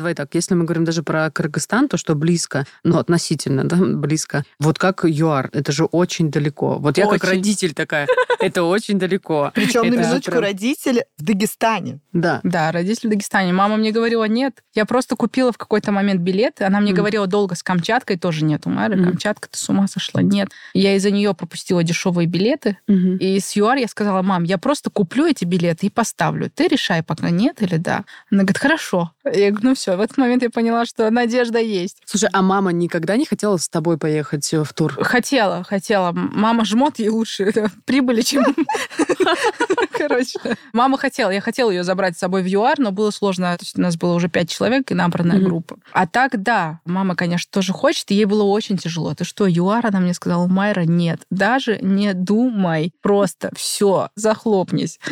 Давай так, если мы говорим даже про Кыргызстан, то что близко, ну, относительно, да, (laughs) близко. Вот как ЮАР, это же очень далеко. Вот я очень. как родитель такая, (laughs) это очень далеко. Причем на минуточку родитель в Дагестане. Да. Да, родитель в Дагестане. Мама мне говорила, нет. Я просто купила в какой-то момент билет. Она мне говорила долго с Камчаткой, тоже нет у Мары. Камчатка, ты с ума сошла? Нет. Я из-за нее пропустила дешевые билеты. И с ЮАР я сказала, мам, я просто куплю эти билеты и поставлю. Ты решай, пока нет или да. Она говорит, хорошо. Я говорю, ну все, в этот момент я поняла, что надежда есть. Слушай, а мама никогда не хотела с тобой поехать в тур? Хотела, хотела. Мама жмот, ей лучше прибыли, чем... (laughs) Короче, мама хотела. Я хотела ее забрать с собой в ЮАР, но было сложно. То есть у нас было уже пять человек и набранная группа. А так, да, мама, конечно, тоже хочет, и ей было очень тяжело. Ты что, ЮАР? Она мне сказала, Майра, нет, даже не думай. Просто все, захлопнись. (laughs)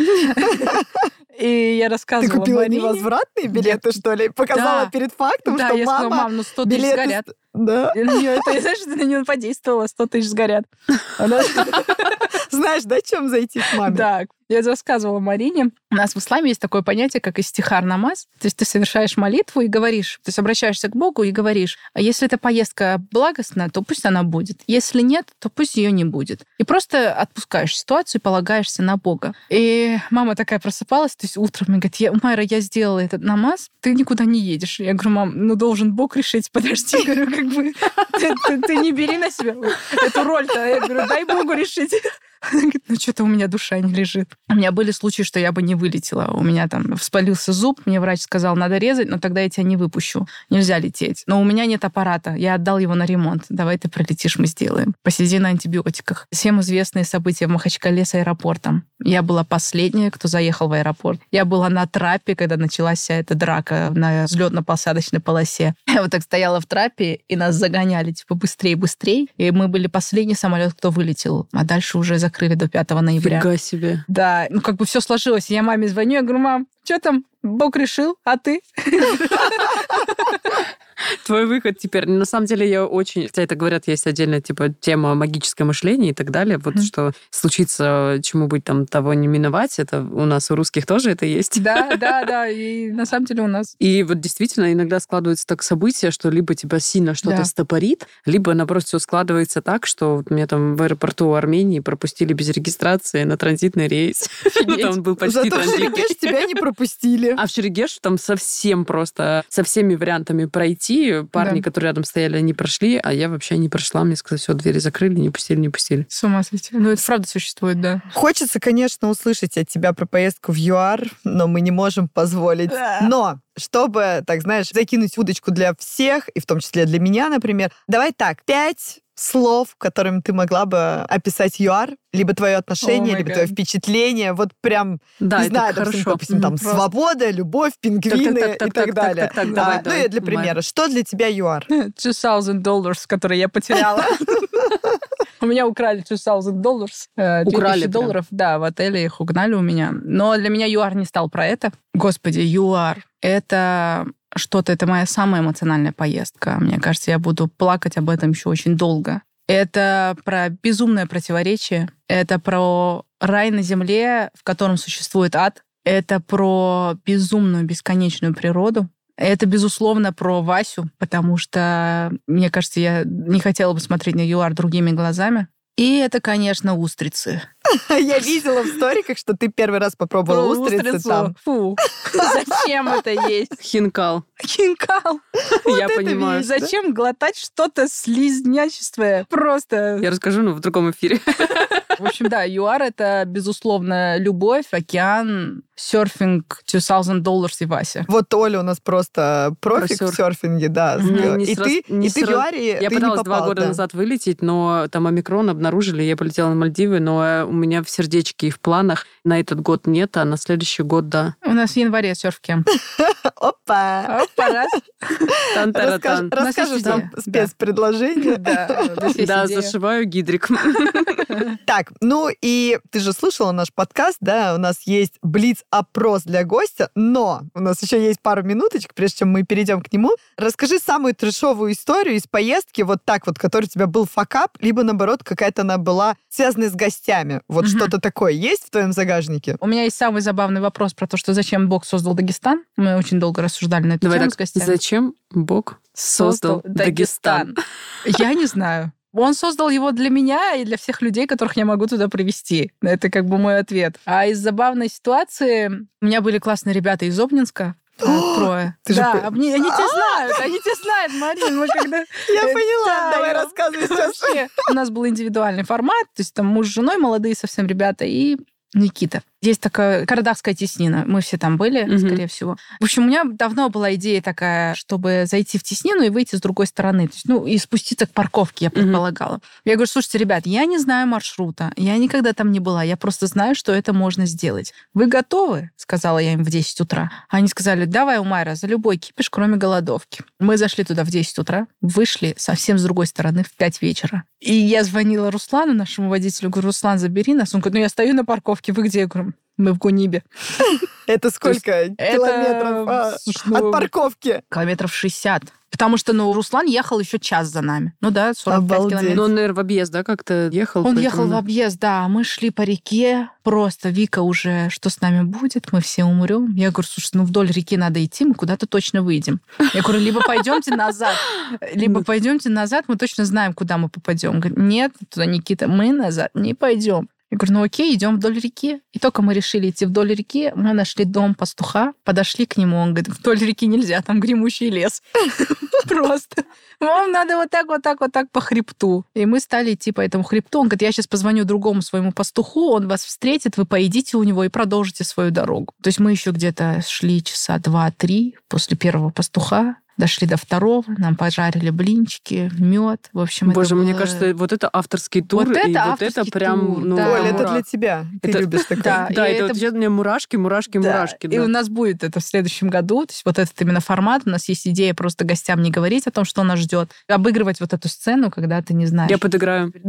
И я рассказывала Ты купила Марине. невозвратные билеты, что ли? Показала да. перед фактом, да, что я мама... сказала, мам, ну 100 тысяч билеты... сгорят. Да. На нее, это, знаешь, на нее подействовало, 100 тысяч сгорят. Она... (laughs) Знаешь, да, чем зайти к маме? Да, я рассказывала Марине. У нас в исламе есть такое понятие, как истихар намаз. То есть ты совершаешь молитву и говоришь, то есть обращаешься к Богу и говоришь, а если эта поездка благостная, то пусть она будет. Если нет, то пусть ее не будет. И просто отпускаешь ситуацию и полагаешься на Бога. И мама такая просыпалась, то есть утром и говорит, я, Майра, я сделала этот намаз, ты никуда не едешь. Я говорю, мам, ну должен Бог решить, (laughs) подожди, говорю, как бы ты, ты, ты не бери на себя эту роль-то. Я говорю, дай Богу решить. Она говорит, ну что-то у меня душа не лежит. У меня были случаи, что я бы не вылетела. У меня там вспалился зуб, мне врач сказал, надо резать, но тогда я тебя не выпущу. Нельзя лететь. Но у меня нет аппарата, я отдал его на ремонт. Давай ты пролетишь, мы сделаем. Посиди на антибиотиках. Всем известные события в Махачкале с аэропортом. Я была последняя, кто заехал в аэропорт. Я была на трапе, когда началась вся эта драка на взлетно-посадочной полосе. (laughs) Я вот так стояла в трапе, и нас загоняли, типа, быстрее, быстрее. И мы были последний самолет, кто вылетел. А дальше уже закрыли до 5 ноября. Фига себе. Да, ну как бы все сложилось. Я маме звоню, я говорю, мам, что там? Бог решил, а ты? (laughs) Твой выход теперь. На самом деле я очень... Хотя это говорят, есть отдельная типа тема магическое мышление и так далее. Вот mm-hmm. что случится, чему быть там того не миновать, это у нас у русских тоже это есть. Да, (laughs) да, да. И на самом деле у нас. И вот действительно иногда складывается так событие, что либо тебя сильно что-то да. стопорит, либо наоборот все складывается так, что вот меня там в аэропорту Армении пропустили без регистрации на транзитный рейс. (laughs) Ну, там был почти транзитный. тебя не пропустили. А в Шерегеш там совсем просто со всеми вариантами пройти прошли, парни, да. которые рядом стояли, они прошли, а я вообще не прошла. Мне сказали, все, двери закрыли, не пустили, не пустили. С ума сойти. Ну, это правда существует, да. Хочется, конечно, услышать от тебя про поездку в ЮАР, но мы не можем позволить. Но чтобы, так знаешь, закинуть удочку для всех, и в том числе для меня, например, давай так, пять слов, которыми ты могла бы описать ЮАР, либо твое отношение, oh либо God. твое впечатление, вот прям, да, не знаю, допустим, хорошо. допустим, там Просто... свобода, любовь, пингвины так, так, так, и так, так далее. Так, так, так, давай, ну давай. и для примера, что для тебя ЮАР? 2000 долларов, которые я потеряла. (laughs) У меня украли 2000 долларов. э, Украли 2000 прям? долларов, да, в отеле их угнали у меня. Но для меня ЮАР не стал про это. Господи, ЮАР. Это что-то, это моя самая эмоциональная поездка. Мне кажется, я буду плакать об этом еще очень долго. Это про безумное противоречие. Это про рай на земле, в котором существует ад. Это про безумную, бесконечную природу. Это, безусловно, про Васю, потому что, мне кажется, я не хотела бы смотреть на ЮАР другими глазами. И это, конечно, устрицы. (laughs) Я видела в сториках, что ты первый раз попробовала Про устрицы там. Фу. Зачем это есть? Хинкал. Хинкал. (laughs) Я понимаю. Зачем глотать что-то слизнячествое? Просто... Я расскажу, но в другом эфире. В общем, да, ЮАР — это, безусловно, любовь, океан, серфинг, 2000 долларов и Вася. Вот Оля у нас просто профик Про в серфинге, да. Мгм. Не И срас- ты, не и ты в сра- ЮАРе Я ты не пыталась два попал, года да. назад вылететь, но там омикрон обнаружили, я полетела на Мальдивы, но э, у меня в сердечке и в планах на этот год нет, а на следующий год да. У нас в январе серф-кемп. (laughs) Опа! Опа, раз. Расскажешь нам спецпредложение. Да, (laughs) зашиваю гидрик. (laughs) Так, ну и ты же слушала наш подкаст, да, у нас есть блиц-опрос для гостя, но у нас еще есть пару минуточек, прежде чем мы перейдем к нему. Расскажи самую трешовую историю из поездки, вот так вот, который у тебя был факап, либо, наоборот, какая-то она была связана с гостями. Вот Мгм. что-то такое есть в твоем загажнике? У меня есть самый забавный вопрос про то, что зачем Бог создал Дагестан. Мы очень долго рассуждали на эту Давай тему так, с гостями. зачем Бог создал Дагестан? Я не знаю. Он создал его для меня и для всех людей, которых я могу туда привести. Это как бы мой ответ. А из забавной ситуации у меня были классные ребята из Обнинска. (gasps) Трое. Ты же да, по- они, они тебя (gasps) знают, они тебя знают, Марин. Мы когда... (laughs) Я поняла, да, давай рассказывай (laughs) сейчас. У нас был индивидуальный формат, то есть там муж с женой, молодые совсем ребята, и Никита. Есть такая карадахская теснина. Мы все там были, Мгм. скорее всего. В общем, у меня давно была идея такая, чтобы зайти в теснину и выйти с другой стороны. То есть, ну, и спуститься к парковке, я предполагала. Я говорю, слушайте, ребят, я не знаю маршрута, я никогда там не была, я просто знаю, что это можно сделать. Вы готовы? Сказала я им в 10 утра. Они сказали, давай, Умайра, за любой кипиш, кроме голодовки. Мы зашли туда в 10 утра, вышли совсем с другой стороны в 5 вечера. И я звонила Руслану, нашему водителю, говорю, Руслан, забери нас. Он говорит, ну я стою на парковке, вы где? Я говорю, мы в Гунибе. (laughs) Это сколько километров а, ну, от парковки? Километров 60. Потому что, ну, Руслан ехал еще час за нами. Ну да, 45 Обалдеть. километров. Ну, он, наверное, в объезд, да, как-то ехал? Он поэтому- ехал в объезд, да. Мы шли по реке. Просто Вика уже, что с нами будет? Мы все умрем. Я говорю, слушай, ну вдоль реки надо идти, мы куда-то точно выйдем. Я говорю, либо пойдемте назад, либо пойдемте назад, мы точно знаем, куда мы попадем. Говорит, нет, туда Никита, мы назад не пойдем. Я говорю, ну окей, идем вдоль реки. И только мы решили идти вдоль реки, мы нашли дом пастуха, подошли к нему, он говорит, вдоль реки нельзя, там гремучий лес. (laughs) Просто. Вам надо вот так, вот так, вот так по хребту. И мы стали идти по этому хребту. Он говорит, я сейчас позвоню другому своему пастуху, он вас встретит, вы поедите у него и продолжите свою дорогу. То есть мы еще где-то шли часа два-три после первого пастуха, дошли до второго, нам пожарили блинчики, мед. В общем, Боже, это мне было- кажется, вот это авторский тур, Вот и это вот это прям, тур, ну, да. Оля, это для тебя. Ты Это- любишь (laughs) такое. Да, Да, и это, это- вот сейчас мне мурашки, мурашки, Да, мурашки. И да. у нас будет это в следующем году. То есть вот этот именно формат. У нас есть идея просто гостям не говорить о том, что нас ждет. Обыгрывать вот эту сцену, когда ты не знаешь. Я подыграю. (laughs)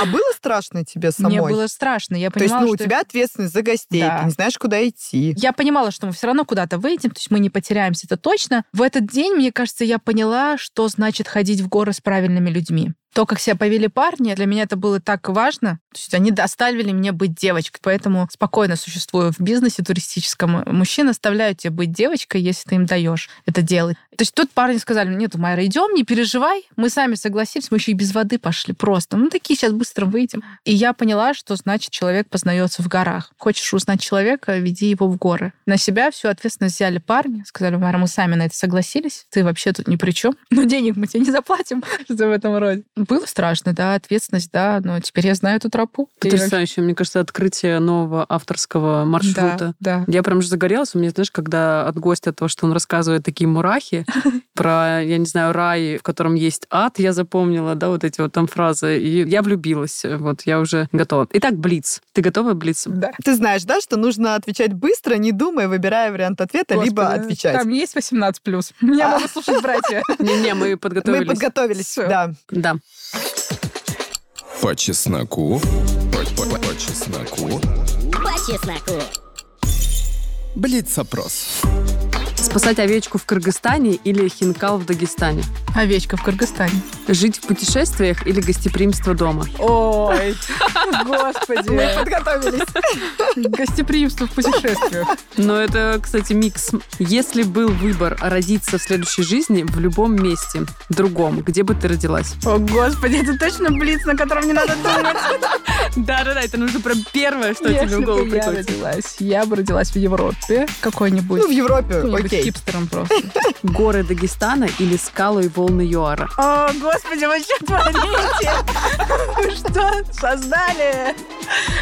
А было страшно тебе самой? Мне было страшно. Я То есть, понимала, ну, у тебя ответственность за гостей, ты не знаешь, куда идти. Я понимала, что мы все равно куда-то выйдем, то есть мы не потеряемся, это точно. В этот день, мне кажется, я поняла, что значит ходить в горы с правильными людьми. То, как себя повели парни, для меня это было так важно. То есть они оставили мне быть девочкой, поэтому спокойно существую в бизнесе туристическом. Мужчины оставляют тебя быть девочкой, если ты им даешь это делать. То есть тут парни сказали, нет, Майра, идем, не переживай. Мы сами согласились, мы еще и без воды пошли просто. Мы такие, сейчас быстро выйдем. И я поняла, что значит человек познается в горах. Хочешь узнать человека, веди его в горы. На себя всю ответственность взяли парни, сказали, Майра, мы сами на это согласились, ты вообще тут ни при чем, но денег мы тебе не заплатим, (laughs) что в этом роде. Было страшно, да, ответственность, да, но теперь я знаю эту тропу. Потрясающе. Мне кажется, открытие нового авторского маршрута. Да, да. Я прям же загорелась. У меня, знаешь, когда от гостя то, что он рассказывает такие мурахи (laughs) про, я не знаю, рай, в котором есть ад, я запомнила, да, вот эти вот там фразы. И я влюбилась. Вот, я уже готова. Итак, Блиц. Ты готова, Блиц? Да. Ты знаешь, да, что нужно отвечать быстро, не думая, выбирая вариант ответа, либо Господи, отвечать. Там есть 18 плюс. (laughs) Меня А. могут слушать братья. Не-не, мы подготовились. Мы подготовились, да. Да. По чесноку. По, по- по- по чесноку. По чесноку. Блиц-опрос. Спасать овечку в Кыргызстане или хинкал в Дагестане? Овечка в Кыргызстане. Жить в путешествиях или гостеприимство дома? Ой, (laughs) господи. Подготовились. Гостеприимство в путешествиях. Но это, кстати, микс. Если был выбор родиться в следующей жизни в любом месте, другом, где бы ты родилась? О, господи, это точно блиц, на котором не надо думать. Да-да-да, это нужно прям первое, что тебе в голову бы я приходит. родилась, я бы родилась в Европе какой-нибудь. Ну, в Европе, Какой-нибудь окей. хипстером просто. (laughs) Горы Дагестана или скалы и волны ЮАРа? О, господи, вы что творите? Вы что создали?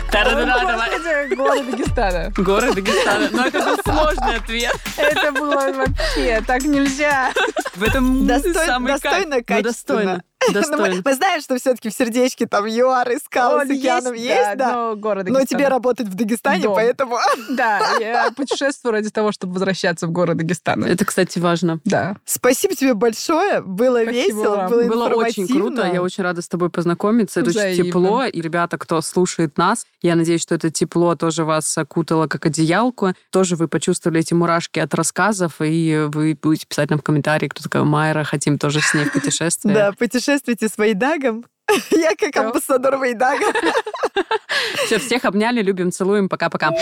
(laughs) Горы Дагестана. Горы Дагестана. Но это был сложный ответ. Это было вообще, так нельзя. В этом Достой- самый достойно, кайф. Ну, качественно. Ну, мы, мы знаем, что все-таки в сердечке там ЮАР и скалы Он с океаном есть, да. но горы Но тебе работать в Дагестане, Дом. поэтому... (laughs) Да, я путешествую ради того, чтобы возвращаться в горы Дагестана. Это, кстати, важно. Да. Спасибо тебе большое. Было Спасибо весело, вам. было Было очень круто. Я очень рада с тобой познакомиться. Это очень тепло. И ребята, кто слушает нас, я надеюсь, что это тепло тоже вас окутало как одеялку. Тоже вы почувствовали эти мурашки от рассказов, и вы будете писать нам в комментарии, кто такая Майра, хотим тоже с ней путешествие. Да, путешествуйте с Вейдагом. (laughs) Я как амбассадор Вейдага. (laughs) Все, всех обняли, любим, целуем. Пока-пока.